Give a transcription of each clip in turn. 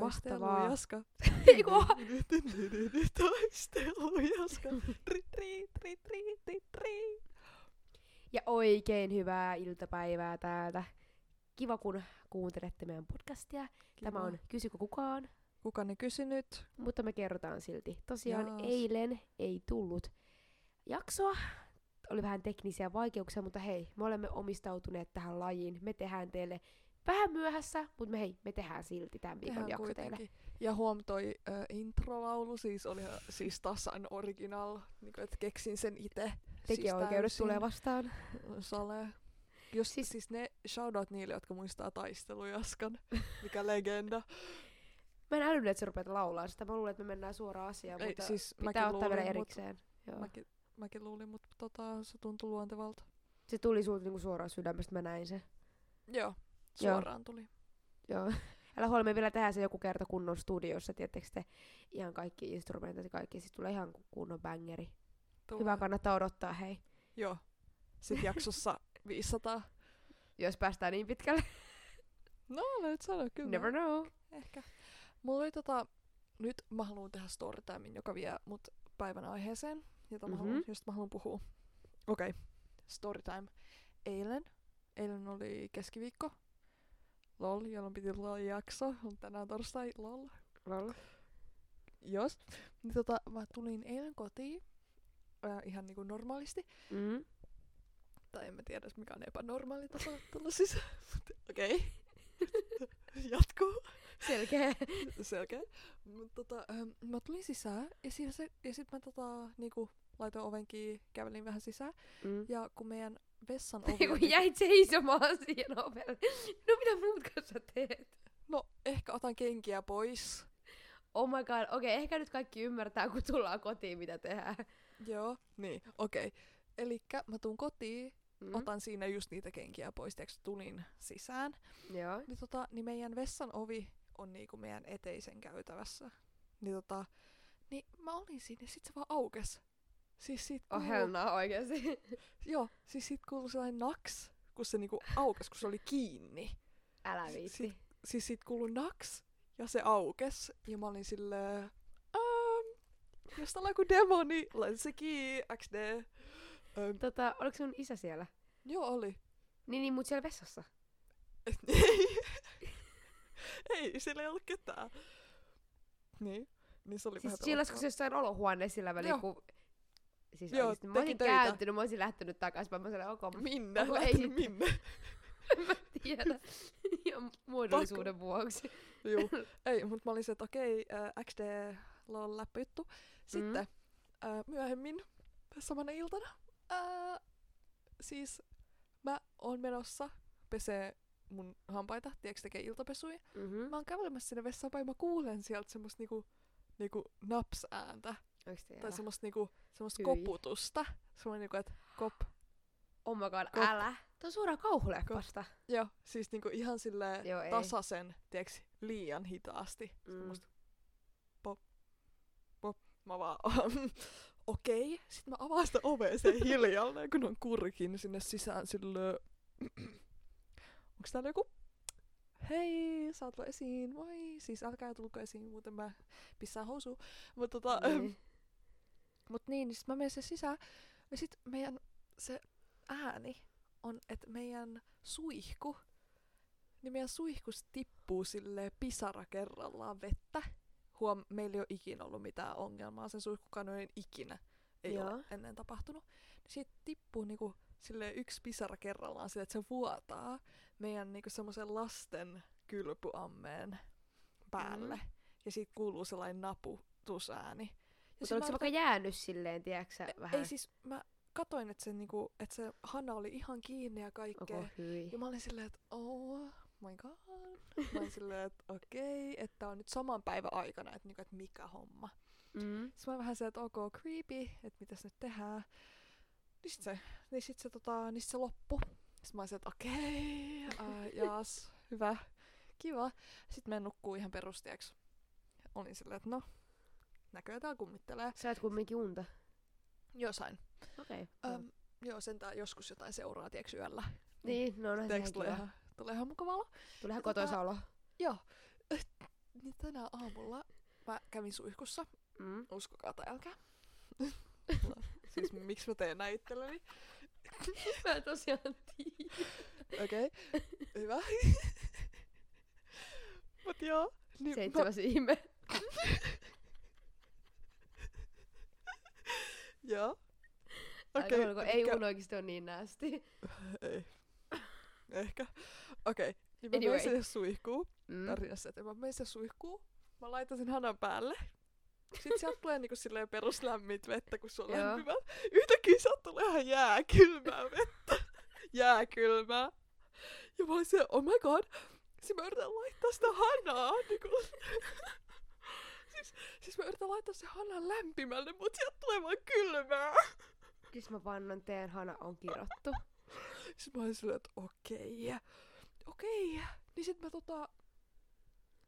Taistelu, Mahtavaa. Jaska. Eiku, Taistelu, Jaska. Tri, tri, tri, tri, tri, tri. Ja oikein hyvää iltapäivää täältä. Kiva, kun kuuntelette meidän podcastia. Tämä Kiva. on Kysykö kukaan? Kuka ne kysynyt? Mutta me kerrotaan silti. Tosiaan Jaas. eilen ei tullut jaksoa. Oli vähän teknisiä vaikeuksia, mutta hei, me olemme omistautuneet tähän lajiin. Me tehdään teille vähän myöhässä, mutta me hei, me tehdään silti tämän viikon Tehdään jakso teille. kuitenkin. Ja huom toi äh, introlaulu, siis oli siis tasan original, niin että keksin sen itse. Tekijäoikeudet tulee vastaan. Sale. Jos, Siis- siis, siis ne shoutout niille, jotka muistaa taistelujaskan, mikä legenda. Mä en älynyt, että sä rupeat laulaa sitä. Mä luulen, että me mennään suoraan asiaan, Ei, mutta siis pitää ottaa vielä luulin, mut- erikseen. Joo. Mäkin, mäkin luulin, mutta tota, se tuntui luontevalta. Se tuli sulta niinku suoraan sydämestä, mä näin sen. Joo, suoraan tuli. Joo. Älä huoli, me vielä tehdään se joku kerta kunnon studiossa, tiettekö te ihan kaikki instrumentit ja kaikki, siis tulee ihan ku- kunnon bangeri. Tulee. Hyvä, kannattaa odottaa, hei. Joo. Sitten jaksossa 500. Jos päästään niin pitkälle. No, nyt sano kyllä. Never know. Ehkä. Mulla oli tota, nyt mä haluan tehdä storytimein, joka vie mut päivän aiheeseen, jota mä Mhm. haluan, josta mä haluan puhua. Okei, okay. storytime. Eilen, eilen oli keskiviikko. Lol, jolloin piti tulla jakso. On tänään torstai, lol. Lol. Jos. Niin tota, mä tulin eilen kotiin. Äh, ihan niinku normaalisti. Mm. Tai en mä tiedä, mikä on epänormaali tapa tulla sisään. Mut Okei. Jatkuu. Selkeä. Selkeä. Mut tota, ähm, mä tulin sisään ja, siinä se, ja sit mä tota, niinku, laitoin oven kiinni, kävelin vähän sisään. Mm. Ja kun meidän vessan ovi niinku- jäit seisomaan siihen ovelle. No mitä muut kanssa teet? No, ehkä otan kenkiä pois. Oh my god, okei, okay, ehkä nyt kaikki ymmärtää, kun tullaan kotiin, mitä tehdään. Joo. Niin, okei. Okay. Elikkä mä tuun kotiin, Mm. otan siinä just niitä kenkiä pois, tiiäks, tulin sisään. Joo. Niin, tota, niin meidän vessan ovi on niinku meidän eteisen käytävässä. Niin tota, niin mä olin siinä ja sit se vaan aukes. Siis siitä Oh kuuluu, hell no, oikeesti. joo, siis siitä kuului sellainen naks, kun se niinku aukes, kun se oli kiinni. Älä viitti. sit- Siis siitä kuului naks ja se aukes. Ja mä olin silleen, ähm, jos täällä on joku demoni, lensi kiinni, XD. Ähm, Tota, oliko sun isä siellä? joo, oli. Niin, niin, mut siellä vessassa. ei, ei, siellä ei ollut ketään. Niin, niin se oli Siis vähän chillasiko pelottavaa. se jossain olohuoneessa sillä välin, Joo. kun... Siis Joo, oikeesti, mä olisin töitä. kääntynyt, mä olisin lähtenyt takaisin, mä olin ok, mä Minne? Ei Lähtenyt sitten? minne? en mä tiedä. Ihan muodollisuuden vuoksi. Juu. Ei, mutta mä olin se, että okei, äh, XD, lol, läppäjuttu. Sitten Mm. äh, myöhemmin samana iltana, äh, siis mä oon menossa pesee mun hampaita, tiedätkö tekee iltapesuja. Mm-hmm. Mä oon kävelemässä sinne vessaan päin, mä kuulen sieltä semmoista niinku, niinku naps-ääntä. Oikeesti Tai semmoista niinku, semmoista Hyi. koputusta. Semmoinen niinku, että kop. Oh my god, Kop. älä. Tuo on suoraan kauhuleppasta. Joo, siis niinku ihan silleen Joo, ei. tasaisen, tiedätkö, liian hitaasti. Mm. Pop, pop. Mä vaan, okei. Okay. Sitten mä avaan sitä ovea sen hiljalleen, kun on kurkin sinne sisään silleen. Onks täällä joku? Hei, saat tulla esiin, moi. Siis älkää tulko esiin, muuten mä pissään housuun. Mutta tota, Niin. Mut niin, niin sit mä menen sen sisään. Ja sit meidän se ääni on, että meidän suihku, niin meidän suihkus tippuu sille pisara kerrallaan vettä. Huom, meillä ei ole ikinä ollut mitään ongelmaa sen suihkukanojen ikinä. Ei Joo. ole ennen tapahtunut. Niin siitä tippuu niinku sille yksi pisara kerrallaan sille, että se vuotaa meidän niinku semmoisen lasten kylpyammeen päälle. Mhm. Ja siitä kuuluu sellainen naputusääni. Mutta oliko se vaikka jäänyt silleen, tiedätkö E- vähän? Ei siis, mä katoin, että se, niinku, että se hana oli ihan kiinni ja kaikkea. Onko hyi? Ja mä olin silleen, että oh my god. Mä olin silleen, että okei, okay, että on nyt saman päivän aikana, että, niinku, että mikä homma. Mm. Sitten mä vähän se, että ok, creepy, että mitäs nyt tehdään. Niin sit se, niin sit se, tota, niin sit se loppu. Sitten mä olin että okei, okay, uh, jaas, hyvä, kiva. Sitten mä nukkuu ihan perustiaksi. Olin silleen, että no, näköjään täällä kummittelee. Sä et kumminkin unta. Jossain. Okei. Okay. Öm, joo, sentään joskus jotain seuraa, tiedätkö, yöllä. Niin, no on Tiedätkö, sehän tulee ihan, tulee ihan mukava olo. Tulee ihan tota- kotoisa olo. Joo. niin tänä aamulla mä kävin suihkussa. Mm. Uskokaa tai älkää. siis miksi mä teen näin itselleni? Mä en tosiaan tiedä. Okei, okay. hyvä. Mut joo. Niin mä, Seitsemäs ihme. Joo. Okei, Okei. ei mun oikeesti ole niin näästi. Ei. Ehkä. Okei. Okay. Niin mä Anyway. menin sinne suihkuun. Mm. Tarinassa, että mä menin sinne suihkuun. Mä laitan sen hanan päälle. Sitten sieltä tulee niinku silleen peruslämmit vettä, kun se on lämpimä. Yhtäkkiä sieltä tulee ihan jääkylmää vettä. Jääkylmää. Ja mä olin se, oh my god. Siis mä yritän laittaa sitä hanaa. Niinku. Siis, siis mä yritän laittaa se hanan lämpimälle, mutta sieltä tulee vaan kylmää. Siis mä vannon teen hana on kirottu. Sitten mä olin silleen, että okei, okei. Niin sit mä tota,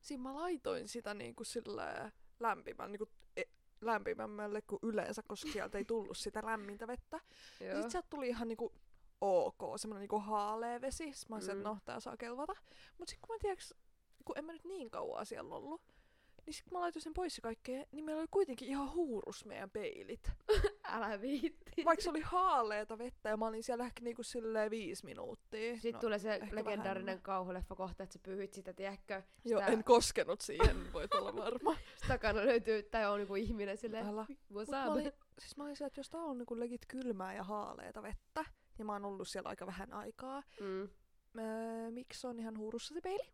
siinä mä laitoin sitä niinku silleen lämpimän, niinku e, lämpimämmälle kuin yleensä, koska sieltä ei tullut sitä lämmintä vettä. Ja Joo. sit sieltä tuli ihan niinku ok, semmonen niinku haalea vesi. Sit mä olin, mm. No, tää saa kelvata. Mut sit kun mä tiedäks, kun en mä nyt niin kauan siellä ollut, niin sit kun mä laitoin sen pois ja kaikkea, niin meillä oli kuitenkin ihan huurus meidän peilit. Älä viitti. Vaikka se oli haaleeta vettä ja mä olin siellä ehkä niinku silleen viisi minuuttia. Sitten No, tulee se legendaarinen vähemmän. kauhuleffa kohta, että sä pyyhit sitä, tiedätkö? Joo, sitä- en koskenut siihen, voit olla varma. Sit takana löytyy, tai on niinku ihminen silleen, Älä. mä olin, siis mä olin siellä, että jos tää on niinku legit kylmää ja haaleeta vettä, ja mä oon ollut siellä aika vähän aikaa, Mm. öö, miksi on ihan huurussa se peili?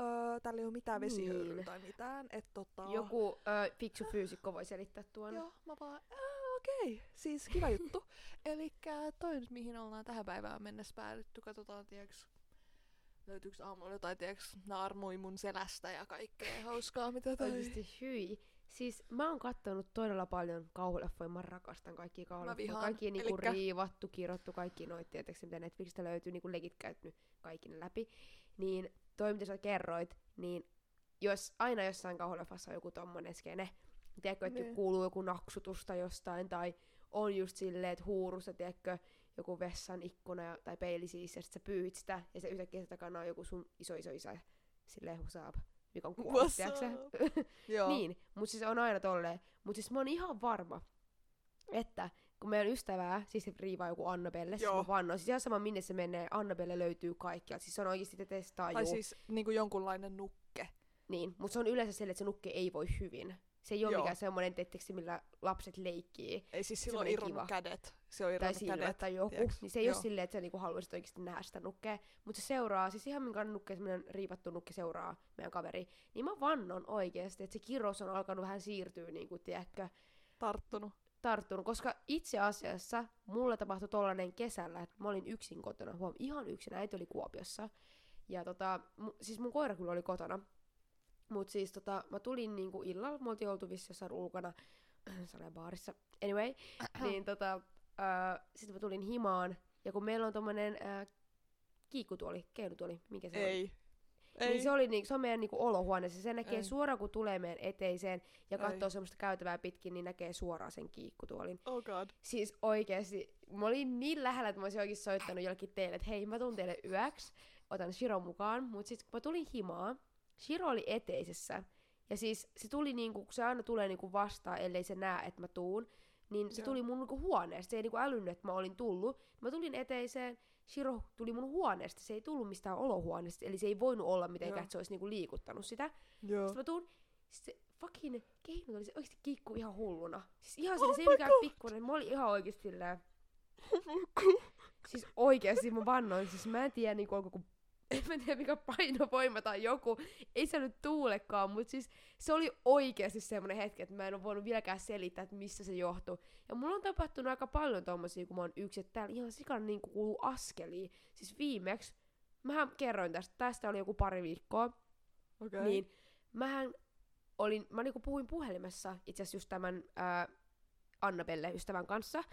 Öö, täällä ei ole mitään vesihöyryä Niin. tai mitään, et tota... Joku ö, fiksu fyysikko voi selittää tuon. Joo, mä vaan, "Ää, okei, siis kiva juttu. Elikkä toi nyt mihin ollaan tähän päivään mennessä päädytty, katsotaan tieks, löytyykö aamulla jotain tieks, naarmui mun selästä ja kaikkea hauskaa, mitä toi... Oikeesti hyi. Siis mä oon kattonut todella paljon kauhuleffoja, mä rakastan kaikkia kauhuleffoja. Kaikki niinku Elikkä- riivattu, kirottu, kaikki noit, tietysti mitä Netflixistä löytyy, niinku legit käynyt kaikki läpi. Niin toi mitä sä kerroit, niin jos aina jossain kauhuleffassa on joku tommonen skene, tiedätkö, että Niin. kuuluu joku naksutusta jostain, tai on just silleen, että huurussa, tiedätkö, joku vessan ikkuna ja- tai peili siis, ja sit sä pyyhit sitä, ja se yhtäkkiä takana on joku sun iso iso isä, silleen husaab, mikä on kuollut? Joo. Niin, mutta siis on aina tolleen. Mutta siis mä oon ihan varma, että kun meidän ystävää, siis se riivaa joku Annabelle, siis Joo. mä vannon, siis ihan sama minne se menee, Annabelle löytyy kaikkialta. Siis se on oikeasti te testaa Tai juu. siis niinku jonkunlainen nukke. Niin, mutta se on yleensä sellainen, että se nukke ei voi hyvin. Se ei ole Joo. mikään semmoinen, tetteksi, millä lapset leikkii. Ei siis silloin irronnut kädet. Se on Tai irronnut silmät kädet. tai joku. tiiäks? Niin se ei ole Joo. silleen, että sä niinku haluaisit oikeasti nähdä sitä nukkea. Mutta se seuraa, siis ihan minkä nukke, semmoinen riivattu nukke seuraa meidän kaveri. Niin mä vannon oikeasti, että se kirous on alkanut vähän siirtyä, niin kuin, tiedätkö, Tarttunut. Tarttunut, koska itse asiassa mulla tapahtui tollanen kesällä, että mä olin yksin kotona, huom, ihan yksin, äiti oli Kuopiossa. Ja tota, mu, siis mun koira kyllä oli kotona. Mut siis tota, mä tulin niinku illalla, me oltiin oltu vissi jossain ulkona, baarissa. Anyway, niin tota, äh, sitten mä tulin himaan, ja kun meillä on tommonen äh, kiikkutuoli, keinutuoli, mikä se on? Ei. Ei. Niin se, oli niinku, se on meidän niinku olohuoneessa. Se näkee Ei. suoraan, kun tulee meidän eteiseen ja Ei. katsoo semmoista käytävää pitkin, niin näkee suoraan sen kiikkutuolin. Oh god. Siis oikeesti, mä olin niin lähellä, että mä olisin oikeesti soittanut jollekin teille, että hei, mä tuun teille yöksi, otan Shiro mukaan. Mut sit kun mä tulin himaan, Shiro oli eteisessä. Ja siis se tuli niinku, kun se aina tulee niinku vastaan, ellei se näe, että mä tuun, niin se Joo. tuli mun niinku huoneesta. Se ei niinku älynnyt, että mä olin tullut. Mä tulin eteiseen, Shiro tuli mun huoneesta. Se ei tullut mistään olohuoneesta, eli se ei voinut olla mitenkään, Joo. että se olisi niinku liikuttanut sitä. Joo. Sitten mä tuun, sit se fucking keinut oli se oikeesti kiikkuu ihan hulluna. Siis ihan Oh oh se ei mikään pikkuinen, mä olin ihan oikeesti silleen, siis oikeesti mä vannoin, siis mä en tiedä niinku onko kun en mä tiedä mikä painovoima tai joku, ei se nyt tuulekaan, mutta siis se oli oikeasti semmoinen hetki, että mä en ole voinut vieläkään selittää, että missä se johtui. Ja mulla on tapahtunut aika paljon tommosia, kun mä oon yksi, että täällä ihan sikan niin kuuluu askeliin. Siis viimeksi, mähän kerroin tästä, tästä oli joku pari viikkoa, Okei. niin mähän olin, mä niinku puhuin puhelimessa itse asiassa just tämän ää, Annabelle ystävän kanssa,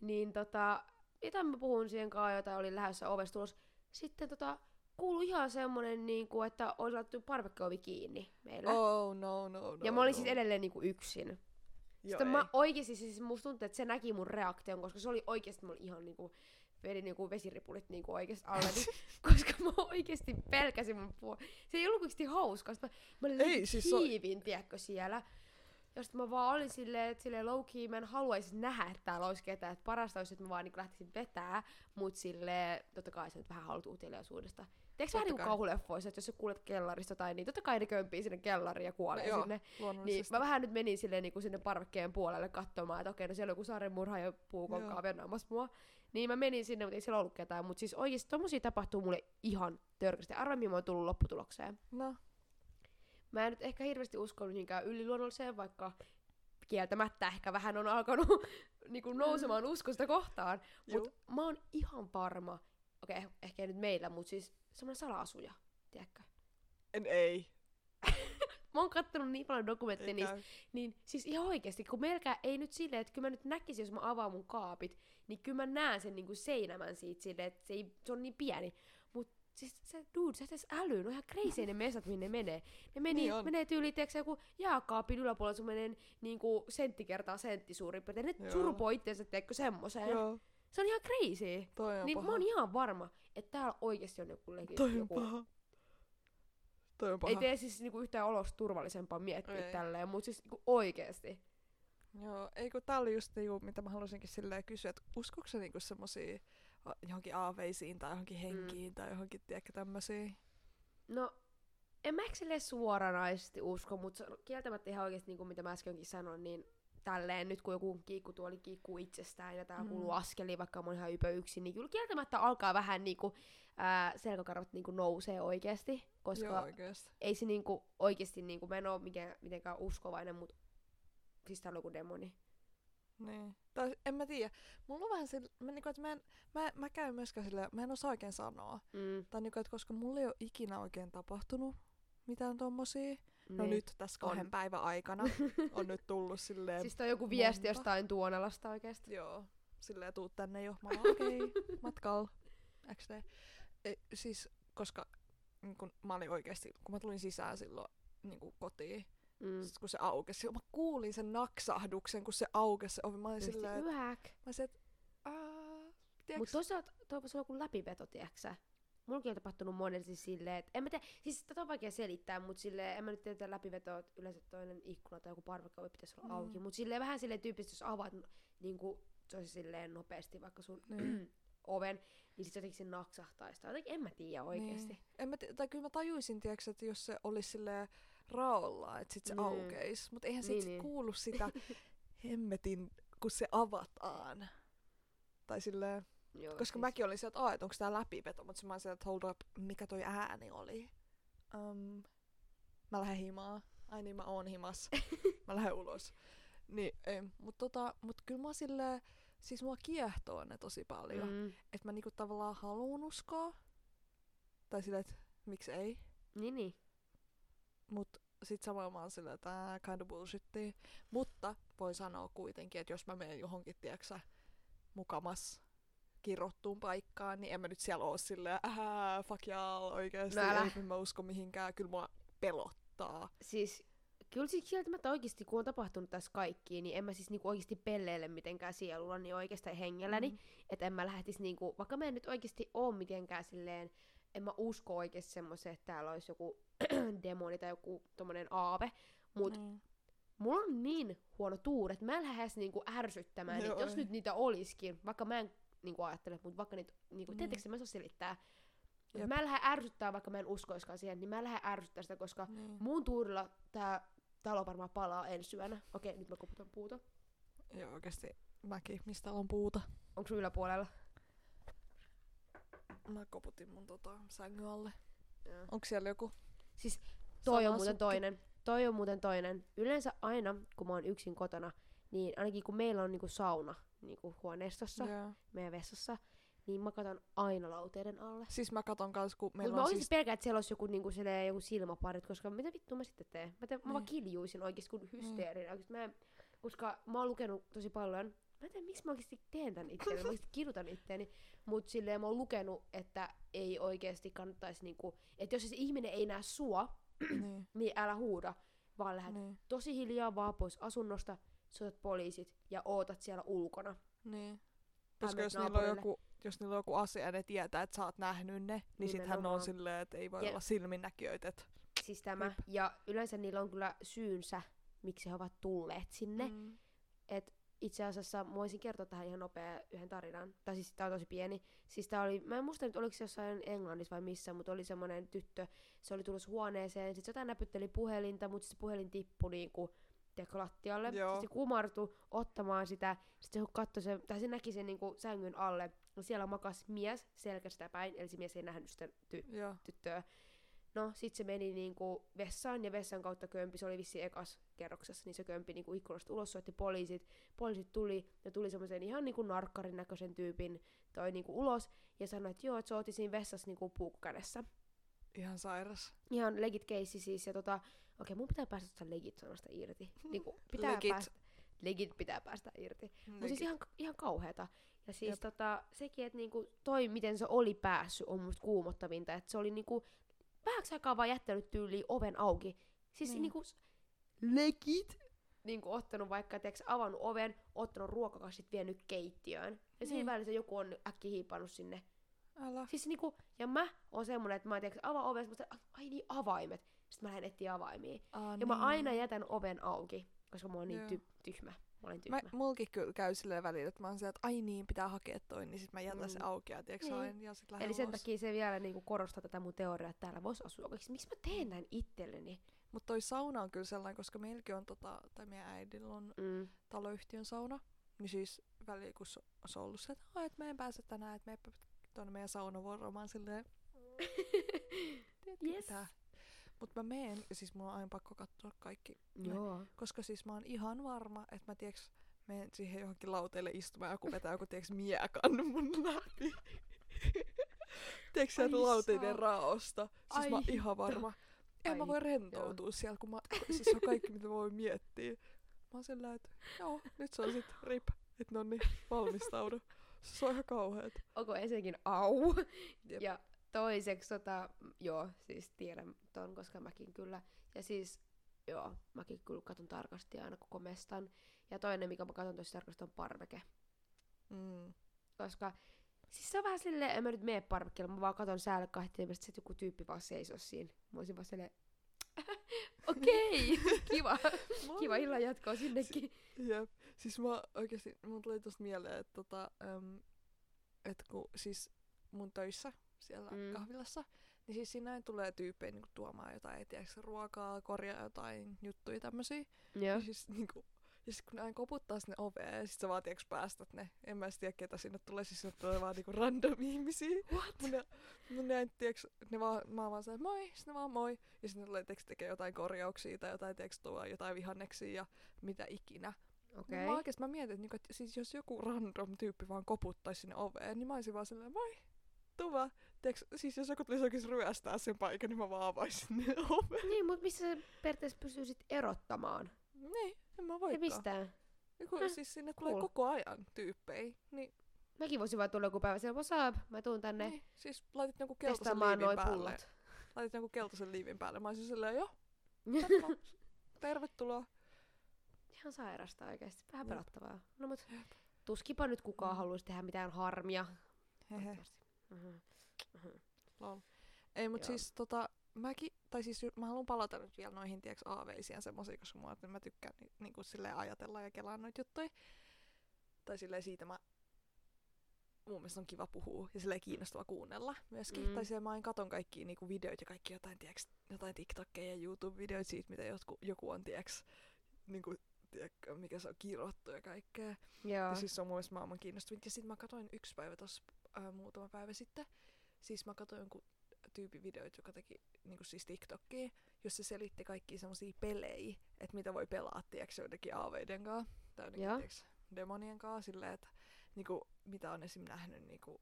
niin tota, mitä mä puhun siihen kanssa, jota olin lähdössä ovesta ulos. Sitten tota, kuului ihan semmonen, niinku, että oli laittu parvekkeovi kiinni meillä. Oh no no no. ja mä olin no. siis edelleen niinku yksin. Joo, Sitten ei. mä oikeesti, siis musta tuntuu, että se näki mun reaktion, koska se oli oikeesti mulla ihan niinku vedin niinku vesiripulit niinku oikeesti alleni, koska mä oikeesti pelkäsin mun puol... Se ei ollut oikeesti hauskaa, mä, mä Ei, ei, siis siis on- hiivin, tiedätkö, siellä. Ja sit mä vaan olin silleen, että silleen low key, mä en haluaisi nähdä, että täällä olisi ketään. Että parasta olisi, että mä vaan niin lähtisin vetää, mut silleen, totta kai se nyt vähän haluat uteliaisuudesta. Tiedätkö vähän niin kuin kauhuleffoissa, että jos sä kuulet kellarista tai niin, totta kai ne kömpii sinne kellariin ja kuolee No joo, sinne. Niin Luonnollisesti. mä vähän nyt menin silleen niin kuin sinne parvekkeen puolelle katsomaan, että okei, no siellä on joku sarjamurha ja puukonkaa Joo. vennaamassa mua. Niin mä menin sinne, mutta ei siellä ollut ketään. Mutta siis oikeesti tommosia tapahtuu mulle ihan törkästi. Arvaa, mihin mä oon tullut lopputulokseen. No, Mä en nyt ehkä hirveästi usko mihinkään yliluonnolliseen, vaikka kieltämättä ehkä vähän on alkanut niinku nousemaan uskosta kohtaan. Juu. Mut mä oon ihan varma, okei, okay, ehkä ei nyt meillä, mutta siis semmoinen sala-asuja, tiedätkö? en ei. Mä oon kattonut niin paljon dokumentteja käy. niin siis ihan oikeesti, kun melkein ei nyt silleen, että kyllä mä nyt näkisin, jos mä avaan mun kaapit, niin kyllä mä näen sen niinku seinämän siitä silleen, että se, ei, se on niin pieni. Mut siis se, dude, sä et edes äly, no ihan crazy ne mesat, minne ne menee. Ne meni, Niin niin on. menee tyyliin, tiedätkö, joku jääkaapin yläpuolella semmoinen niinku sentti kertaa sentti suurin piirtein. Ne Joo. surpoo itseensä, tiedätkö, semmoseen. Joo, Se on ihan crazy. toi on Niin paha. mä oon ihan varma, että täällä oikeesti on joku legit, Toi on joku... paha. Toi on paha. Ei tee siis niinku yhtään olosta turvallisempaa miettiä Ei. tälleen, mutta siis niinku oikeesti. Joo, ei kun tää oli just niinku, mitä mä halusinkin silleen kysyä, että uskoiko sä niinku semmosia johonkin aaveisiin tai johonkin henkiin tai johonkin, tiedätkö, tämmösiä? No, en mä ehkä silleen suoranaisesti usko, mutta kieltämättä ihan oikeesti, niin kuin mitä mä äskenkin sanoin, niin tälleen nyt kun joku kiikkutuoli kiikkuu itsestään ja täällä Mm. mm. kuuluu askeli, vaikka mä oon ihan ypö yksin, niin kyllä kieltämättä alkaa vähän niinku, ää, selkäkarvat niinku nousee oikeesti, koska Joo, oikeesti. ei se niinku oikeesti, niinku, mä en oo mikään, mitenkään uskovainen, mutta siis täällä on joku demoni. Niin. Tai en mä tiedä. Mulla on vähän sillä, mä, niinku, että mä, en, mä, mä käyn myöskään silleen, mä en osaa oikein sanoa. Mm, Tai niinku, että koska mulla ei ole ikinä oikein tapahtunut mitään tommosia. No niin. nyt tässä kahden On. päivän aikana on nyt tullut silleen, Siis on joku viesti monta. jostain Tuonelasta oikeesti. joo, silleen tuu tänne jo. Mä okei, okay, matkalla. XD. E, siis, koska niin kun mä olin oikeesti, kun mä tulin sisään silloin niin kuin kotiin, Mm. sit kun se aukesi, mä kuulin sen naksahduksen, kun se aukesi se ovi. Mä olin Just silleen, että mä olisin, että aah, Mut tiiäks, toisaalta toi on joku läpiveto, tiiäksä. Mullakin on tapahtunut monesti silleen, että en mä tiedä, siis tätä on vaikea selittää, mutta silleen, en mä nyt tiedä läpivetoa, että yleensä toinen ikkuna tai joku parvekkeovi pitäisi olla Mm. auki, mutta silleen vähän silleen tyyppisesti, jos avaat niin kuin, se olisi silleen nopeasti vaikka sun Niin. oven, niin sit jotenkin se naksahtaisi. Tai jotenkin, en mä tiedä oikeesti. Niin. En mä tii- tai kyllä mä tajuisin, tiiäks, että jos se olisi silleen raolla, että sit se Mm. aukeis. Mutta eihän Niin, sit niin. kuulu sitä hemmetin, kun se avataan. Tai silleen, Joo, koska siis, mäkin olin sieltä, että onko tää läpiveto, mutta mä olin sieltä, että hold up, mikä toi ääni oli. Um, mä lähden himaan. Ai niin, mä oon himas. mä lähden ulos. Niin, ei, mut, tota, mut kyllä mä silleen, siis mua kiehtoo ne tosi paljon. Mm. Että mä niinku tavallaan haluun uskoa. Tai silleen, että miksi ei. niin, niin. Mut sit samalla mä oon silleen, että tää kind of bullshittia. Mutta voi sanoa kuitenkin, että jos mä menen johonkin, tiedäksä, mukamas kirottuun paikkaan, niin en mä nyt siellä oo silleen, ähä, fuck y'all, oikeesti, No älä. ei mä usko mihinkään, kyllä mua pelottaa. Siis kyllä siis kieltämättä oikeasti, kun on tapahtunut tässä kaikki, niin en mä siis niinku oikeasti pelleile mitenkään sielulla, niin oikeastaan hengelläni. Mm. Että en mä lähtis niinku, vaikka mä en nyt oikeasti oo mitenkään silleen, en mä usko oikeasti semmoiseen, että täällä olisi joku demoni tai joku tommonen aave. Mut Niin. mulla on niin huono tuuri, että mä en lähes niinku ärsyttämään Joo, niitä, jos nyt niitä olisikin, vaikka mä en niinku ajattele, mutta vaikka niitä, niinku, Niin. tietysti mä en saa selittää. Mut Jep. mä en lähde ärsyttää, vaikka mä en uskoiskaan siihen, niin mä en lähde ärsyttää sitä, koska Niin. mun tuurilla tää talo varmaan palaa ensi yönä. Okei, nyt mä koputan puuta. Joo, oikeesti mäkin, mistä on puuta. Onko sun yläpuolella? Mä koputin mun tota, sängyn alle. Joo. Onko siellä joku? Siis toi on muuten salasukki? toinen. Toi on muuten toinen. Yleensä aina, kun mä oon yksin kotona, niin ainakin kun meillä on niinku sauna niinku huoneistossa, Joo. meidän vessassa, niin mä katon aina lauteiden alle. Siis mä katon kans, kun meillä mä on olisin siis... pelkää, että siellä olisi joku, niinku, joku silmäparit, koska mitä vittua mä sitten teen? Mä, teen, mä vaan Niin. kiljuisin oikeesti kuin hysteerinen. Mm. Mä en, koska mä oon lukenut tosi paljon, mä en tiedä miksi mä oikeesti teen tän itseäni, mä oikeesti kidutan itteeni, mut silleen mä oon lukenut, että ei oikeesti kannattaisi niinku, että jos se ihminen ei näe sua, niin, niin älä huuda, vaan lähdet niin, tosi hiljaa vaan pois asunnosta, soitat poliisit ja ootat siellä ulkona. niin. Koska jos niillä on joku jos niillä on joku asia ja ne tietää, että sä oot nähnyt ne, niin sit hän on silleen, että ei voi Ja- olla silminnäkijöitä. Et, Siis tämä. Jep. Ja yleensä niillä on kyllä syynsä, miksi he ovat tulleet sinne. Mm. Et itse asiassa mä voisin kertoa tähän ihan nopea yhden tarinan. Tai siis tää on tosi pieni. Siis tää oli, mä en muista nyt oliko se jossain Englannissa vai missä, mutta oli semmonen tyttö, se oli tullut huoneeseen, sit se jotain näpytteli puhelinta, mutta se puhelin tippui niinku tiedätkö, lattialle. Joo. Sitten se kumartui ottamaan sitä, sitten se katsoi sen, tai se näki sen niinku sängyn alle, ja siellä makas mies selkästä päin, eli se mies ei nähnyt sitä ty- Joo. tyttöä. No, sit se meni niinku vessaan ja vessan kautta kömpi, se oli vissi ekas kerroksessa, niin se kömpi niinku ikkunasta ulos, soitti poliisit. Poliisit tuli ja tuli semmoisen ihan niinku narkkarin näköisen tyypin toi niinku ulos ja sanoi, että joo, että se otti siinä vessassa niinku puukku kädessä. Ihan sairas. Ihan legit keissi siis ja tota, okei mun pitää päästä tuosta legit sanasta irti. Niinku pitää Legit. päästä, legit pitää päästä irti. Mutta siis ihan, ihan kauheeta. Ja siis Jep. tota, sekin, että niinku toi, miten se oli päässyt, on musta kuumottavinta. Että se oli niinku vähäksi aikaa vaan jättänyt tyyliin oven auki. Siis Niin. niinku legit niinku ottanut vaikka, tiiäks, avannut oven, ottanut ruokakassit, vienyt keittiöön. Ja siinä Niin. välissä joku on äkki hiipannut sinne. Älä. Siis niinku, ja mä oon semmonen, että mä tiiäks, avaan oven, sanon, ai niin avaimet. Sitten mä lähden etsiä avaimia. Aa, Ja mä niin. aina jätän oven auki, koska mä oon niin ty- tyhmä. Mä olen tyhmä. Mä, mulki kyllä käy silleen välillä, että mä oon se, että ai niin, pitää hakea toi, niin sit mä jätän Mm. sen auki ja tiiäks, Niin. ja sit lähden Eli sen ulos. takia se vielä niinku korostaa tätä mun teoriaa, että täällä voisi asua. Miksi mä teen näin itselleni? Mut toi sauna on kyllä sellainen, koska meilläkin on tota, tai meidän äidillä on Mm. taloyhtiön sauna. Niin siis väliin, kun se se on ollut se, että, "Ai, että mä en pääse tänään, että meepä tuonne meidän saunavuoroon. Mä oon silleen, tiedätkö Yes. mitä? Mut mä meen, ja siis mulla on aina pakko katsoa kaikki. ne. Joo. Koska siis mä oon ihan varma, että mä tiiäks, menen siihen johonkin lauteelle istumaan ja joku vetää joku tiiäks miekan mun läpi. tiiäks sieltä Ai lauteiden raosta. Siis mä oon Ai ihan varma. En mä Ai, voi rentoutua siellä, kun mä, siis se on kaikki mitä mä voin miettiä. Mä oon sillä että joo, nyt se on sit rip. Et no niin, valmistaudu. Se on ihan kauheet. Onko ensinnäkin au? Jep. Ja toiseksi tota, joo, siis tiedän ton, koska mäkin kyllä. Ja siis, joo, mäkin kyllä katon tarkasti aina koko mestan. Ja toinen, mikä mä katon tosi tarkasti, on parveke. Mm. Koska siis se on vähän silleen, en mä nyt mene parvekkeelle, mä vaan katon säälle ja sit joku tyyppi vaan seisoo siinä. Mä olisin vaan silleen, okei, kiva, kiva illan jatkoa sinnekin. Jep. Siis mä oikeesti, mun tuli tosta mieleen, että tota, äm, et kun siis mun töissä siellä Mm. kahvilassa, niin siis siinä tulee tyyppejä niinku tuomaan jotain, tiiäks, ruokaa, korjaa jotain juttuja tämmösiä. Joo. Ja siis niinku, ja sit kun ne aina koputtaa sinne oveen, ja sit sä vaan tiiäks päästät ne. En mä tiedä ketä sinne tulee, siis sinne tulee vaan niinku random ihmisiä. What? Mun ne, mun ne, tiiäks, ne vaan, mä vaan se, moi, sit ne vaan moi. Ja sitten ne tulee tiiäks, tekee jotain korjauksia tai jotain, tiiäks, tuo jotain vihanneksia ja mitä ikinä. Okei. Okay. Mä oikeesti mä mietin, että, niinku, että siis jos joku random tyyppi vaan koputtaisi sinne oveen, niin mä olisin vaan silleen, moi, tuu Tiiäks, siis jos joku tulisi oikeesti ryöstää sen paikan, niin mä vaan avaisin ne oven. Niin, mutta missä se periaatteessa pystyy sit erottamaan? Niin, en mä Ei voikaan. mistään. Joku, Häh, siis sinne cool. tulee koko ajan tyyppejä. Niin, Mäkin voisin vaan tulla joku päivä siellä, what's up? Mä tuun tänne niin, siis laitit jonkun keltaisen liivin noi päälle. pullat. Laitit jonkun keltaisen liivin päälle. Mä olisin silleen, joo, tervetuloa. Ihan sairasta oikeesti. Vähän pelottavaa. No mut tuskipa nyt kukaan Mm. haluaisi tehdä mitään harmia. Hehe. Lol. Ei, mut Joo. siis tota, mäkin, tai siis mä haluan palata nyt vielä noihin, tiiäks, aaveisiin ja semmosia, koska mä, mä tykkään ni, niinku silleen ajatella ja kelaa noita juttuja. Tai silleen siitä mä mun mielestä on kiva puhua ja silleen kiinnostava kuunnella myöskin. Mm. Tai silleen mä aina katon kaikki niinku videoita ja kaikki jotain, tiiäks, jotain TikTokkeja ja YouTube-videoita siitä, mitä joku, joku on, tiiäks, niinku, tiedätkö, mikä se on kirottu ja kaikkea. Joo. Ja siis se on mun mielestä maailman kiinnostavinta. Ja sitten mä katsoin yksi päivä tossa ää, muutama päivä sitten. Siis mä katsoin jonkun tyypin videoita, joka teki niinku siis TikTokia, jossa se selitti kaikkia semmosia pelejä, että mitä voi pelaa, tiedätkö, joidenkin aaveiden kanssa. Tai joidenkin, Joo. tiedätkö, demonien kanssa, silleen, että niinku, mitä on esim. nähnyt, niinku,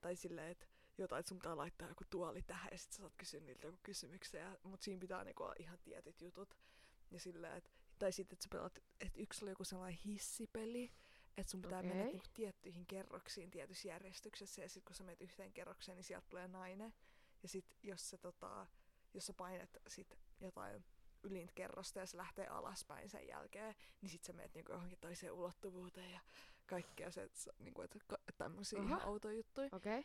tai silleen, että jotain, että sun pitää laittaa joku tuoli tähän ja sit sä saat kysyä niiltä joku kysymyksen, ja, mut siinä pitää niinku olla ihan tietyt jutut. Ja silleen, että, tai sitten, että sä pelaat, että yksi oli joku sellainen hissipeli, että sun pitää okay. mennä niinku tiettyihin kerroksiin tietyssä järjestyksessä, ja sitten kun sä menet yhteen kerrokseen, niin sieltä tulee nainen. Ja sit jos sä, tota, jos sä painat sit jotain ylintä kerrosta ja se lähtee alaspäin sen jälkeen, niin sit sä meet niinku johonkin toiseen ulottuvuuteen ja kaikkea se, että niinku, et, tämmöisiä ihan outoja juttuja. Okei.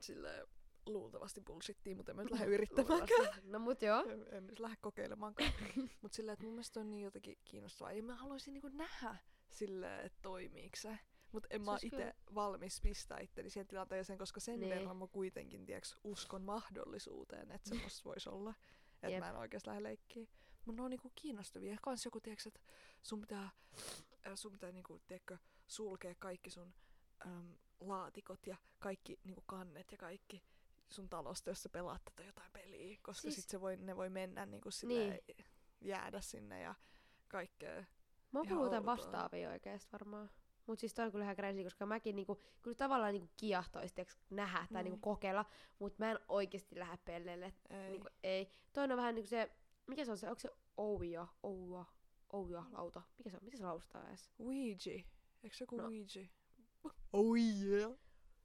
Silleen luultavasti bullshittiin, mutta en mä nyt lähde yrittämään. No mut joo. En, en nyt lähde kokeilemaankaan. Mutta silleen, että mun mielestä on niin jotenkin kiinnostavaa. Ja mä haluaisin niinku nähdä silleen, että toimiiko se. Mutta en Se mä itse valmis pistää itteni siihen tilanteeseen, koska sen Niin. verran mä kuitenkin tiiäks, uskon mahdollisuuteen, että semmoista voisi olla. Että Jep. mä en oikeasti lähde leikkiin. Mutta ne on niinku kiinnostavia. Kans joku, tiiäks, että sun pitää, äh, sun pitää niinku, tiedätkö, sulkea kaikki sun äm, laatikot ja kaikki niinku kannet ja kaikki sun talosta, jos sä pelaat tätä jotain peliä, koska Siis- sit se voi, ne voi mennä niinku silleen, jäädä sinne ja kaikkea. Mä oon kuullut jotain vastaavia oikeesti varmaan. Mut siis toi on kyllä ihan crazy, koska mäkin niinku, kyllä tavallaan niinku kiahtois tiiäks, nähdä tai niinku Niin. kokeilla, mut mä en oikeesti lähde pelleille. Ei. Niinku, ei. Toinen on vähän niinku se, mikä se on se, onko se Ouija, Ouija, Ouija lauta? Mikä se on, miten se laustaa edes? Ouija. Eikö se joku No. Ouija? Oh yeah.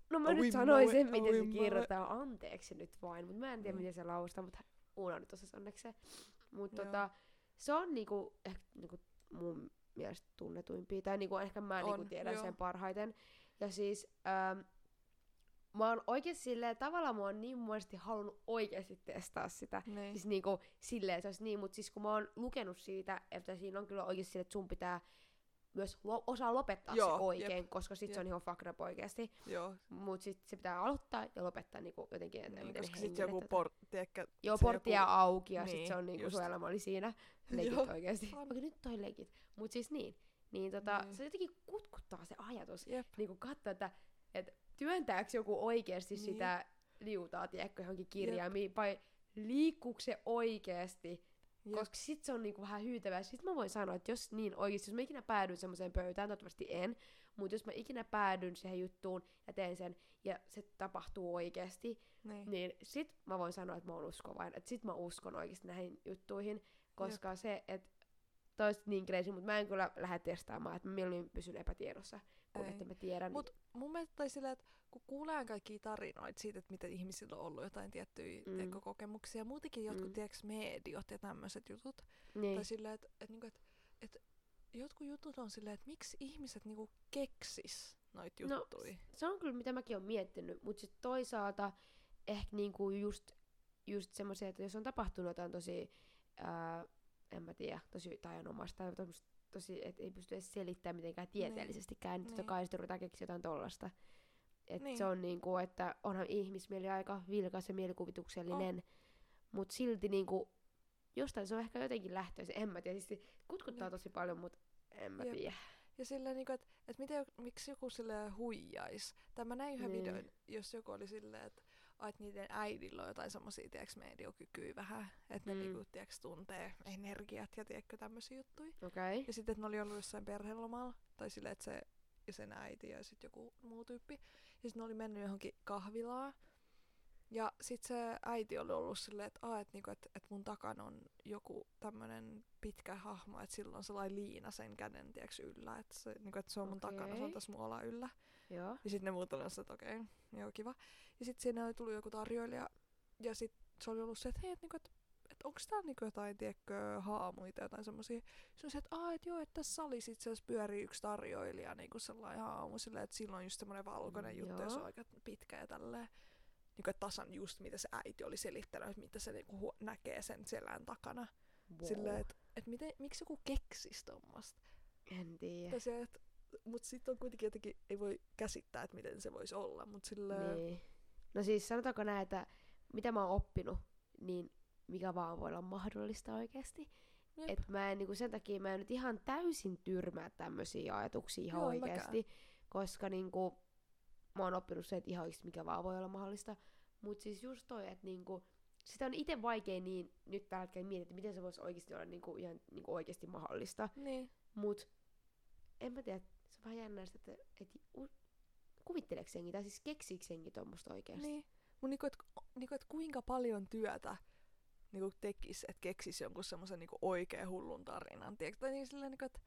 No mä Oi nyt sanoin sen, miten oi se kirjoittaa, anteeksi nyt vain, mutta mä en tiedä Mm. miten se laustaa, mutta Uuna nyt osasi onneksi se. Mut Joo. tota, se on niinku, ehkä niinku mun mielestä tunnetuimpia, tai niinku ehkä mä niinku On, tiedän joo. sen parhaiten. Ja siis ähm, mä oon oikeesti silleen, tavallaan mä oon niin muisesti halunnut oikeesti testaa sitä. Niin. Siis niinku silleen, se olisi niin, mutta siis kun mä oon lukenut siitä, että siinä on kyllä oikeesti silleen, että sun pitää myös lo- osaa lopettaa Joo, se oikein, jep, koska sit se on ihan fucked up oikeesti. Joo. Mut sit se pitää aloittaa ja lopettaa niinku jotenkin, että Niin, koska ne sit joku hengitetään. por, tiedätkö, Joo, portti joku- auki ja sit niin, se on niinku sun elämä oli siinä. Legit Joo, oikeesti. Okei, nyt toi legit. Mut siis niin. Niin tota, Niin. se jotenkin kutkuttaa se ajatus. Jep. Niinku katsoa, että et työntääks joku oikeesti Niin. sitä liutaa, tiedätkö, johonkin kirjaimiin, vai liikkuuko se oikeesti Jep. koska sit se on niinku vähän hyytävää. Sit mä voin sanoa, että jos niin oikeesti, jos mä ikinä päädyn semmoiseen pöytään, toivottavasti en, mutta jos mä ikinä päädyn siihen juttuun ja teen sen, ja se tapahtuu oikeesti, Niin. niin sit mä voin sanoa, että mä oon uskovainen. Että sit mä uskon oikeesti näihin juttuihin, koska Jep. se, että toista niin crazy, mutta mä en kyllä lähde testaamaan, että mä mieluummin pysyn epätiedossa, kun Ei. että mä tiedän. Mut mun mielestä sillä, että kun kuulee kaikkia tarinoita siitä, että miten ihmisillä on ollut jotain tiettyjä Mm. kokemuksia, muutenkin jotkut Mm. tiedätkö, mediot ja tämmöiset jutut, niin. tai silleen, että et, niinku, et, et, jotkut jutut on silleen, että miksi ihmiset niinku keksis noita No, juttuja. se on kyllä mitä mäkin oon miettinyt, mutta sitten toisaalta ehkä niinku just, just semmoisia, että jos on tapahtunut jotain tosi, ää, en mä tiedä, tosi taianomasta tai tosi, että ei pysty edes selittämään mitenkään tieteellisestikään, niin totta Niin. kai sitten ruvetaan keksiä jotain tollasta. Et Niin. se on niinku, että onhan ihmismieli aika vilkas ja mielikuvituksellinen, mutta silti niinku, jostain se on ehkä jotenkin lähtöisin, en mä tiedä, siis kutkuttaa Jep. tosi paljon, mutta en mä tiedä. Ja silleen, niinku, että et miten, miksi joku sille huijais. Tai mä näin yhden Niin. videon, jos joku oli silleen, että että niiden äidillä on jotain semmosia, tiedäks, mediokykyä vähän. Että ne Mm. niinku, tiedäks, tuntee energiat ja tiedätkö tämmösiä juttuja. Okei. Ja sitten, että ne oli ollut jossain perhelomalla. Tai silleen, että se ja sen äiti ja sitten joku muu tyyppi. Ja sitten ne oli mennyt johonkin kahvilaan. Ja sitten se äiti oli ollut silleen, että, et, niinku, et, et mun takana on joku tämmönen pitkä hahmo, että sillä on sellainen liina sen käden tiiäks, yllä. Että se, niinku, et se on mun takana, se on tässä mun yllä. Joo. Ja sitten ne muut oli että okei, joo kiva. Ja sitten siinä oli tullut joku tarjoilija. Ja sitten se oli ollut se, että hei, että niinku, et, et onko täällä niinku jotain, tiedätkö, haamuita tai jotain semmosia. Se on se, että aah, et joo, että tässä salissa itse asiassa pyörii yksi tarjoilija niinku sellainen haamu, silleen, että sillä on just semmoinen valkoinen Mm, juttu ja se joo. on aika pitkä ja tälleen. Niinku, että tasan just mitä se äiti oli selittänyt, että mitä se niinku huo- näkee sen selän takana. Wow. Silleen, että et miten, miksi joku keksis tommosta? En tiedä. Ja se, et, mut sitten on kuitenkin jotenkin, ei voi käsittää, että miten se voisi olla, mut silleen... Niin. No siis sanotaanko näin, että mitä mä oon oppinut, niin mikä vaan voi olla mahdollista oikeasti. Jep. Et mä en, niinku sen takia mä en nyt ihan täysin tyrmää tämmöisiä ajatuksia ihan Joo, oikeasti. Koska niinku, mä oon oppinut se, että ihan oikeasti mikä vaan voi olla mahdollista. Mut siis just toi, että niinku, sitä on itse vaikea niin nyt tällä hetkellä miettiä, että miten se voisi oikeasti olla niinku, ihan niinku oikeasti mahdollista. Niin. Mut en mä tiedä, se on vähän jännä, että et, u- kuvitteleeko jengi, tai siis keksiikö jengi tuommoista oikeasti? Niin. Mut niinku, et, niinku, et kuinka paljon työtä niinku tekis, että keksis jonkun semmoisen niinku oikein hullun tarinan. Tiedätkö? Tai niin silleen, niinku, että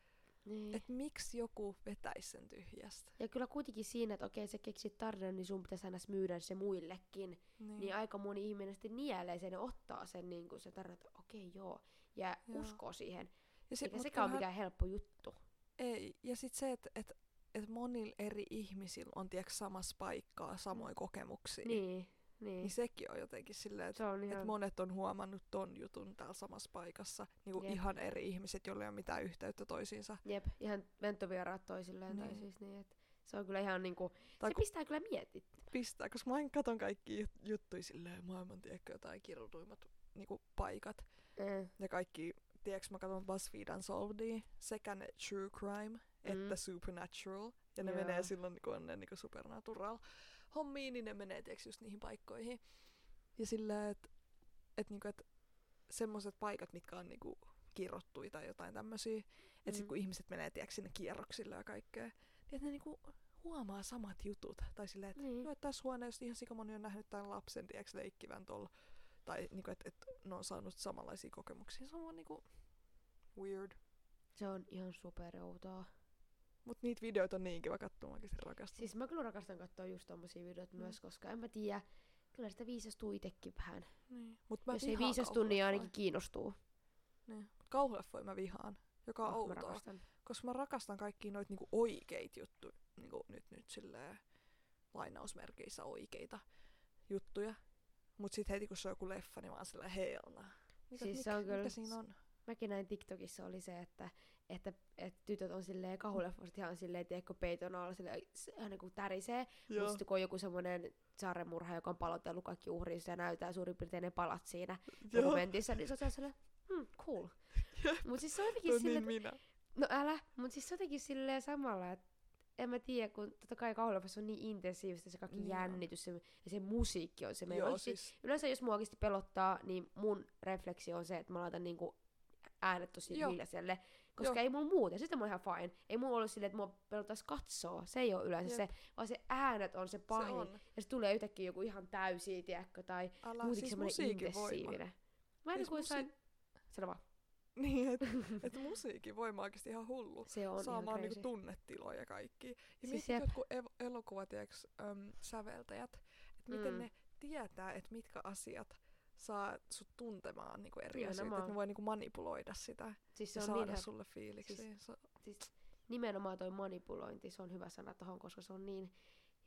Niin. että miksi joku vetäisi sen tyhjästä. Ja kyllä kuitenkin siinä, että okei, sä keksit tarinan, niin sun pitäisi aina myydä se muillekin. Niin. Niin aika moni ihminen sitten nielee sen ja ottaa sen niin kuin se tarina, että okei joo. Ja Joo. uskoo siihen. ja sit, Eikä sekään ole mikään helppo juttu. Ei, ja sitten se, että et, et monilla eri ihmisillä on tiedätkö, samassa paikkaa samoja kokemuksia. Niin, niin. Niin sekin on jotenkin silleen, että on et ihan... monet on huomannut ton jutun täällä samassa paikassa. Niin Jep. ihan eri ihmiset, joilla ei ole mitään yhteyttä toisiinsa. Jep, ihan ventovieraat toisilleen. Tai Niin. siis niin, että se on kyllä ihan niinku, Tai se kun pistää kyllä mietit. pistää, koska mä aina katon kaikki jut- juttuja silleen maailman, tiedätkö, jotain kirjoituimmat niinku, paikat. Eh, Ja kaikki, tiedätkö, mä katson BuzzFeed Unsolvedia, sekä ne true crime, että Mm. supernatural. Ja ne Joo. menee silloin, kun on ne niinku supernatural hommiin, niin ne menee, tiedätkö, just niihin paikkoihin. Ja sillä, että et, niinku, et semmoiset paikat, mitkä on niinku kirrottuja tai jotain tämmöisiä, että sit Mm. kun ihmiset menee, tiedätkö, sinne kierroksille ja kaikkea, niin että ne niinku huomaa samat jutut. Tai silleen, että Niin. joo, että tässä huoneessa ihan sikamoni on nähnyt tämän lapsen, tiedätkö, leikkivän tuolla. Tai niinku, että et, ne on saanut samanlaisia kokemuksia. Se on vaan niinku weird. se on ihan superoutoa. Mut niitä videoita on niin kiva katsoa, mä oikeesti rakastan. Siis mä kyllä rakastan katsoa just tommosia videoita Mm. myös, koska en mä tiedä, kyllä sitä viisastuu itekin vähän. Niin. Mut mä Jos ei viisastu, niin ainakin kiinnostuu. Niin. Mut kauhuleffoja mä vihaan, joka on Oh, mä outoa. rakastan. Koska mä rakastan kaikkia noita niinku oikeita juttuja. Niinku nyt, nyt silleen lainausmerkeissä oikeita juttuja. Mut sit heti kun se on joku leffa, niin mä oon silleen hell no. Mitä, Siis mik, se on kyllä- Mitä siinä on? Mäkin näin TikTokissa oli se, että, että, että tytöt on silleen kahuleffoista ihan silleen, tiedätkö, peiton alla silleen, ihan niinku tärisee. Mutta sitten kun on joku semmoinen saremurha, joka on palotellut kaikki uhrinsa ja näyttää suurin piirtein ne palat siinä Joo. dokumentissa, niin se on silleen, hmm, cool. Jep. Mut siis se on jotenkin on silleen, niin minä. No älä, mutta siis jotenkin silleen samalla, että en mä tiedä, kun totta kai kauhuleffassa on niin intensiivistä se kaikki Niin jännitys se, ja se musiikki on se meidän. Joo, Oikeesti- siis Yleensä jos mua oikeasti pelottaa, niin mun refleksi on se, että mä laitan niinku äänet tosi Joo. hiljaiselle, koska Joo. ei mulla muuten, sitten mä oon ihan fine. Ei mulla ollut silleen, että mua pelottaisi katsoa, se ei ole yleensä Jep. se, vaan se äänet on se pahin. se on. Ja se tulee yhtäkkiä joku ihan täysi, tiedätkö, tai Älä, muutenkin siis semmoinen musiikin voima. intensiivinen. Mä en Siis kuin jossain... Sano vaan. Niin, että et musiikin voima on oikeesti ihan hullu. Se on ihan Saamaan crazy. niinku tunnetiloja ja kaikki. Ja Siis jep. jotkut ev- elokuvat, tiiäks, äm, säveltäjät, että miten Mm. ne tietää, että mitkä asiat saa sut tuntemaan niinku eri asioita. Että ne voi niinku manipuloida sitä Siis ja se on saada niin sulle fiiliksi. siis- Se, siis nimenomaan toi manipulointi, se on hyvä sana tohon, koska se on niin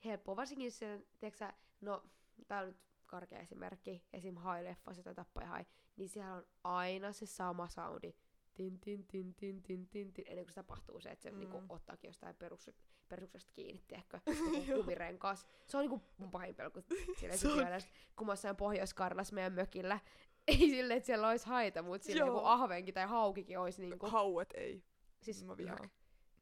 helppoa. Varsinkin se, tiedätkö no, tää on nyt karkea esimerkki, esim. Hai-leffassa tai Tappaja Hai, niin siellä on aina se sama soundi. Tin, tin, tin, tin, tin, tin, tin, ennen kuin se tapahtuu se, että se mm. niinku, ottaakin jostain perus, peruksesta kiinni, tiedätkö, kumirenkaas. Se on niinku mun pahin pelko siellä Se on- kun mä oon Pohjois-Karjalassa meidän mökillä. Ei silleen, että siellä olisi haita, mutta Joo. joku ahvenkin tai haukikin olisi niinku. Hauet ei. Siis mä vihaan.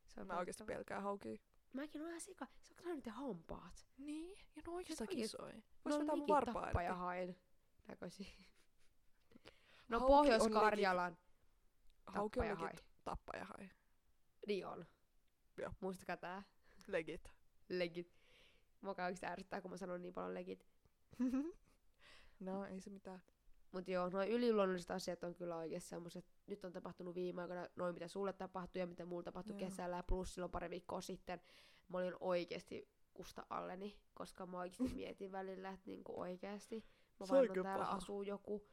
Se on Mä oikeesti pelkään haukia. Mäkin olen ihan sika. Sä oot ne hampaat. Niin, ja no oikeastaan oikeesti- kisoi. No Vois vetää mun varpaa tappaja hain näköisiä. No Hauki on Pohjois-Karjalan Hauki on tappaja hai. legit tappajahai. Niin on. Joo. Muistakaa tää. Legit. Legit. Mua oikeesti ärsyttää, kun mä sanon niin paljon legit. no, ei se mitään. Mut joo, noin yliluonnolliset asiat on kyllä oikeesti semmoset, nyt on tapahtunut viime aikoina noin mitä sulle tapahtui ja mitä mulle tapahtui Joo. kesällä ja plus silloin pari viikkoa sitten. Mä olin oikeesti kusta alleni, koska mä oikeesti mietin välillä, että niinku oikeesti mä vaan täällä paha. asuu joku,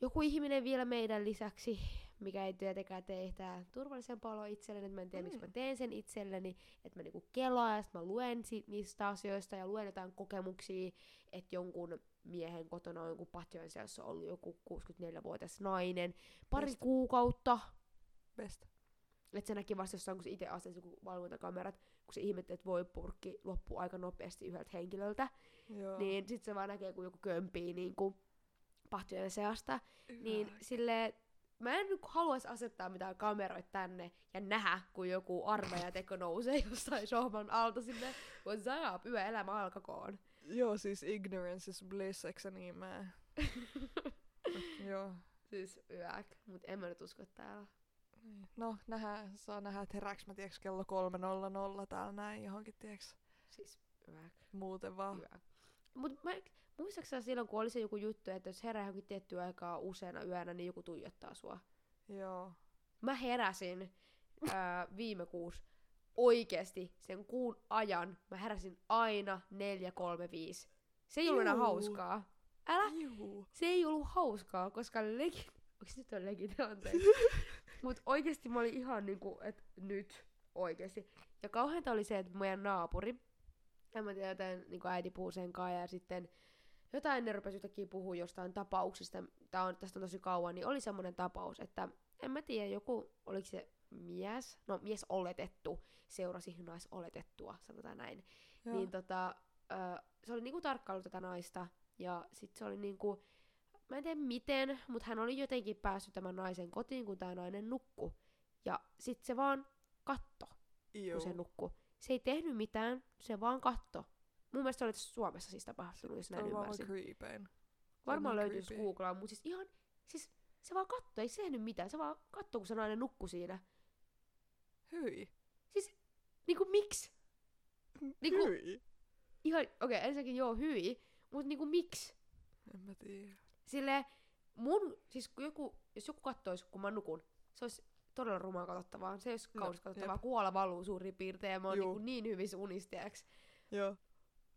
joku ihminen vielä meidän lisäksi, mikä ei tietenkään tee tää turvallisempaa oloa itselleni, että mä en tiedä, miksi mä Mm. teen sen itselleni, että mä niinku kelaan ja mä luen si- niistä asioista ja luen jotain kokemuksia, että jonkun miehen kotona on joku patjojen seassa ollut joku 64-vuotias nainen pari Best. kuukautta, Best. että se näki vasta jossain, kun se itse asensi joku valvontakamerat, kun se ihmetteli, että voi purkki loppuu aika nopeasti yhdeltä henkilöltä, Joo. niin sit se vaan näkee, kun joku kömpii niin kuin patjojen seasta, niin sille mä en nyt haluaisi asettaa mitään kameroita tänne ja nähdä, kun joku armeija teko nousee jossain sohvan alta sinne, what's up, yö elämä alkakoon. Joo, siis ignorance is bliss, eikö se niin mä? Joo. siis yäk, mut en mä nyt usko täällä. Niin. No, nähdään, saa nähdä, että herääks mä tiiäks kello 3.00 täällä näin johonkin, tiiäks, Siis yäk, muuten vaan. yäk. Mut mä, muistaaksä silloin, kun oli se joku juttu, että jos herää johonkin tiettyä aikaa useana yönä, niin joku tuijottaa sua? Joo. Mä heräsin ää, viime kuussa oikeesti sen kuun ajan mä heräsin aina 4.35. Se ei ollut enää hauskaa. Älä! Juu. Se ei ollut hauskaa, koska legi... Onks nyt on legit? Anteeksi. Mut oikeesti mä olin ihan niinku, että nyt oikeesti. Ja kauheinta oli se, että meidän naapuri, en mä tiedä, jotain niinku äiti puhuu sen kanssa ja sitten jotain ne rupesi yhtäkkiä puhua jostain tapauksista, tää on, tästä on tosi kauan, niin oli semmoinen tapaus, että en mä tiedä, joku, oliko se mies, no mies oletettu, seurasi naisoletettua, sanotaan näin. Joo. Niin tota, ö, se oli niinku tarkkailu tätä naista, ja sit se oli niinku, mä en tiedä miten, mutta hän oli jotenkin päässyt tämän naisen kotiin, kun tämä nainen nukku. Ja sit se vaan katto, Juu. kun se nukku. Se ei tehnyt mitään, se vaan katto. Mun mielestä se oli Suomessa siis tapahtunut, jos näin ymmärsin. creepein. Varmaan niin löytyy creepy. googlaa, mutta siis ihan, siis se vaan katto, ei se tehnyt mitään, se vaan katto, kun se nainen nukku siinä. Hyi. Niinku miksi? Niinku, Hyi. ihan, okei, okay, ensinnäkin joo, hyi, mutta niinku miksi? En mä tiedä. Sille mun, siis joku, jos joku kattois, kun mä nukun, se olisi todella rumaa katsottavaa. Se ei olisi No, kaunis katsottavaa. Kuola valuu suurin piirtein ja mä oon niinku niin hyvissä unistiaksi. Joo.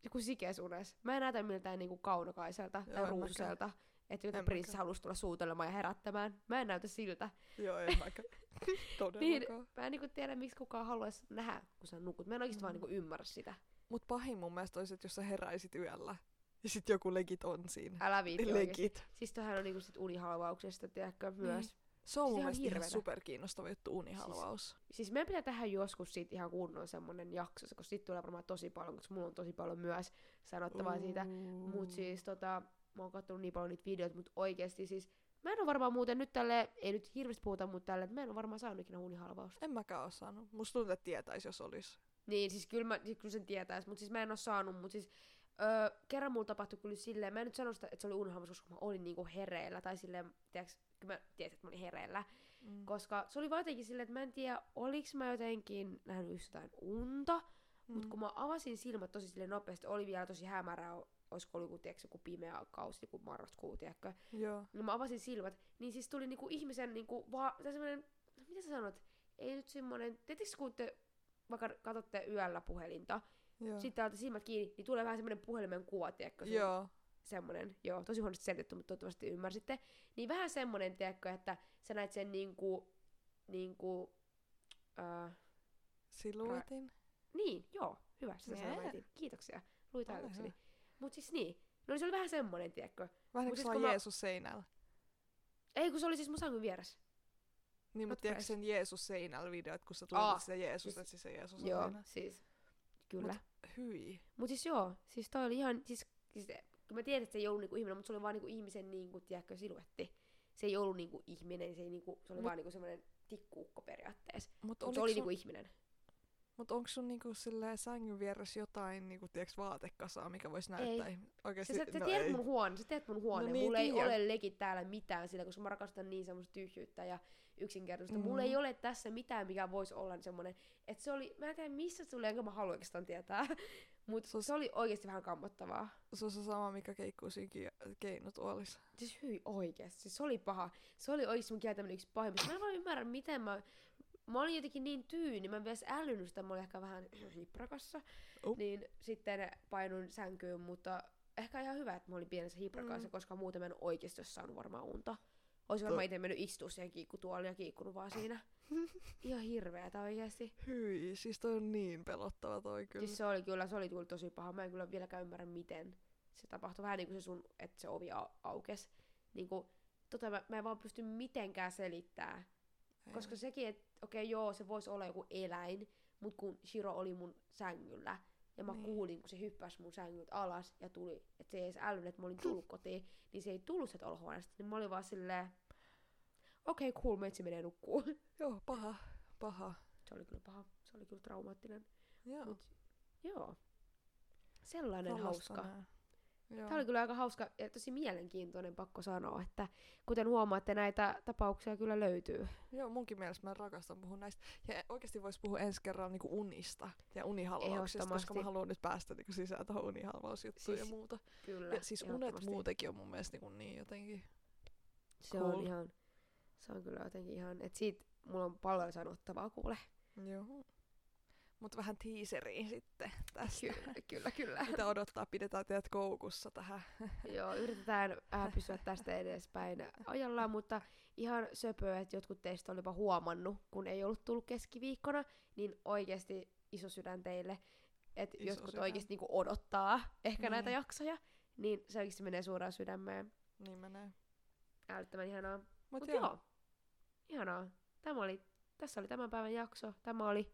Joku sikees unes. Mä en näytä miltään niinku kaunokaiselta Joo, tai ruususelta. Että joku prinssi halusi tulla suutelemaan ja herättämään. Mä en näytä siltä. Joo, en mäkään. Todellakaan. Mä en niinku tiedä, miksi kukaan haluaisi nähdä, kun sä nukut. Mä en oikeesti Mm. vaan niinku ymmärrä sitä. Mut pahin mun mielestä olisi, että jos sä heräisit yöllä. Ja sit joku legit on siinä. Älä viitti. Legit. Siis tohän on niinku sit unihalvauksesta, tiedätkö, myös. Se on Siis mun mielestä ihan superkiinnostava juttu, unihalvaus. Siis meidän pitää tehdä joskus siitä ihan kunnon semmonen jakso, koska siitä tulee varmaan tosi paljon, koska mulla on tosi paljon myös sanottavaa siitä. Mut siis tota, mä oon kattonut niin paljon niitä videoita, mut oikeesti siis, mä en oo varmaan muuten nyt tälle, ei nyt hirveästi puhuta, mutta tälle, mä en oo varmaan saanut ikinä unihalvausta. En mäkään oo saanut. Musta tuntuu, että tietäis, jos olis. Niin, siis kyllä, mä, siis kyllä sen tietäis, mut siis mä en oo saanut, mut siis öö, kerran mulla tapahtui kyllä silleen, mä en nyt sano sitä, että se oli unihalvaus, koska mä olin niinku hereillä, tai silleen, tiiäks, kyllä mä tiesin, että mä olin hereillä, Mm. koska se oli vaan jotenkin silleen, että mä en tiedä, oliks mä jotenkin nähnyt just jotain unta, Mut Mm. kun mä avasin silmät tosi sille nopeasti, oli vielä tosi hämärää, olisiko ollut joku, tiiäks, joku pimeä kausi, joku marraskuu, tiedätkö? Joo. Ja mä avasin silmät, niin siis tuli niinku ihmisen niinku vaan, no mitä sä sanot, ei nyt semmonen, tietysti kun te vaikka katsotte yöllä puhelinta, Joo. sitten täältä silmät kiinni, niin tulee vähän semmonen puhelimen kuva, tiedätkö? sun- Joo. Semmonen, joo, tosi huonosti selitetty, mutta toivottavasti ymmärsitte. Niin vähän semmonen, tiedätkö, että sä näet sen niinku, niinku, äh, Siluetin. Niin, joo, hyvä, sitä Jee. sanoitin. Kiitoksia, luit ajatukseni. Mut siis niin, no niin se oli vähän semmonen, tiedätkö. Vähän siis kuin kun mä- Jeesus seinällä. Ei, kun se oli siis mun sangun vieressä. Niin, mutta tiedätkö sen Jeesus seinällä videot, kun sä Aa, tunnet sitä Jeesusta, siis- siis se Jeesus on Joo, seinällä. siis, kyllä. Mut, Hyi. Mut siis joo, siis toi oli ihan, siis, siis kun mä tiedän, että se ei ollut niinku ihminen, mutta se oli vaan niinku ihmisen niinku, tiedätkö, siluetti. Se ei ollut niinku ihminen, se, ei niinku, se oli Mut- vaan niinku semmonen tikkuukko periaatteessa. Mutta Mut se oli niinku ihminen. Mut onko sun niinku sängyn vieressä jotain niinku, tiiäks, vaatekasaa, mikä voisi näyttää? Ei. Sä, Oikeesti, sä, sä no tiedät ei. mun huone, sä tiedät mun huone. No niin, Mulla ei ole legit täällä mitään sillä, koska mä rakastan niin semmoista tyhjyyttä ja yksinkertaisuutta. Mm. Mulla ei ole tässä mitään, mikä voisi olla semmonen, että se oli, mä en tiedä missä se tuli, enkä mä halua oikeastaan tietää. Mut Se se oli oikeasti vähän kammottavaa. Se on se sama, mikä keikkuu siinä keinotuolissa. Siis hyi oikeesti, siis se oli paha. Se oli oikeesti mun kieltäminen yksi pahimmista. Mä en vaan ymmärrä, miten mä... Mä olin jotenkin niin tyyni, mä en edes älynnyt sitä, mä olin ehkä vähän hiprakassa. Oh. Niin sitten painuin sänkyyn, mutta ehkä ihan hyvä, että mä olin pienessä hiprakassa, Mm. koska muuten mä en oikeesti olisi saanut varmaan unta. Olisin To- varmaan itse mennyt istua siihen kiikkutuoliin ja kiikkunut vaan siinä. Ihan hirveetä oikeesti. Hyi, siis toi on niin pelottava toi kyllä. Siis se oli kyllä, se oli kyllä tosi paha. Mä en kyllä vieläkään ymmärrä, miten se tapahtui. Vähän niin kuin se sun, että se ovi au- aukes. Niin kuin, tota mä, mä en vaan pysty mitenkään selittää. Ei. Koska sekin, että okei okay, joo, se voisi olla joku eläin, mutta kun Shiro oli mun sängyllä, ja mä Niin. kuulin, kun se hyppäsi mun sängyltä alas ja tuli, että se ei edes älynnyt, että mä olin tullut kotiin, niin se ei tullut sieltä olohuoneesta. Niin mä olin vaan silleen, okei okay, cool, meitsi menee nukkuu. Joo, paha, paha. se oli kyllä paha, se oli kyllä traumaattinen. Joo. Mut joo, sellainen Tollasta hauska. nää. Joo. Tämä oli kyllä aika hauska ja tosi mielenkiintoinen, pakko sanoa, että kuten huomaatte, näitä tapauksia kyllä löytyy. Joo, munkin mielestä mä rakastan puhua näistä. Ja oikeasti vois puhua ensi kerralla niinku unista ja unihalvauksista, koska mä haluan nyt päästä niinku sisään tuohon unihalvausjuttuun ja Siis muuta. Kyllä, Ja siis unet muutenkin on mun mielestä niinku niin jotenkin. Se cool. on ihan, se on kyllä jotenkin ihan, että siitä, mulla on paljon sanottavaa kuule. Joo. Mut vähän teaseriin sitten tästä. Kyllä, kyllä, kyllä. Mitä odottaa, pidetään teidät koukussa tähän. Joo, yritetään äh, pysyä tästä edespäin ajallaan, mutta ihan söpöä, että jotkut teistä olipa huomannut, kun ei ollut tullut keskiviikkona, niin oikeasti iso sydän teille, että jotkut sydän. oikeasti niinku odottaa ehkä Niin. näitä jaksoja, niin se oikeasti menee suoraan sydämeen. Niin menee. Älyttömän ihanaa. Mut, Mut joo. joo, ihanaa. Tämä oli, tässä oli tämän päivän jakso. Tämä oli,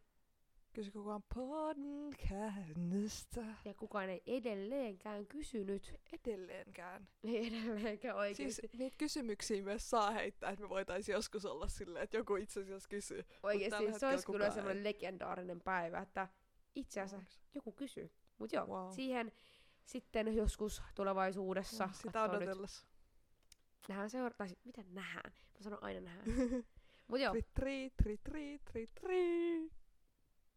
Kysy kukaan podcastista. ja kukaan ei edelleenkään kysynyt. Edelleenkään. Ei edelleenkään Siis oikeasti. niitä kysymyksiä myös saa heittää, että me voitaisiin joskus olla silleen, että joku itse asiassa kysyy. tällä Oikeesti se olisi kyllä semmoinen legendaarinen päivä, että itse asiassa joku kysyy. Mut joo, Wow. siihen sitten joskus tulevaisuudessa. Sitä kattoo nyt. Nähdään seura- tai sit- mitä nähdään? Mä sanon aina nähdään. Mut joo, Tri, tri, tri, tri, tri,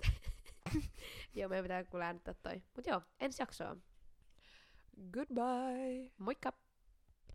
joo, meidän pitää kuule äänittää toi. Mut joo, ensi jaksoa. Goodbye. Moikka!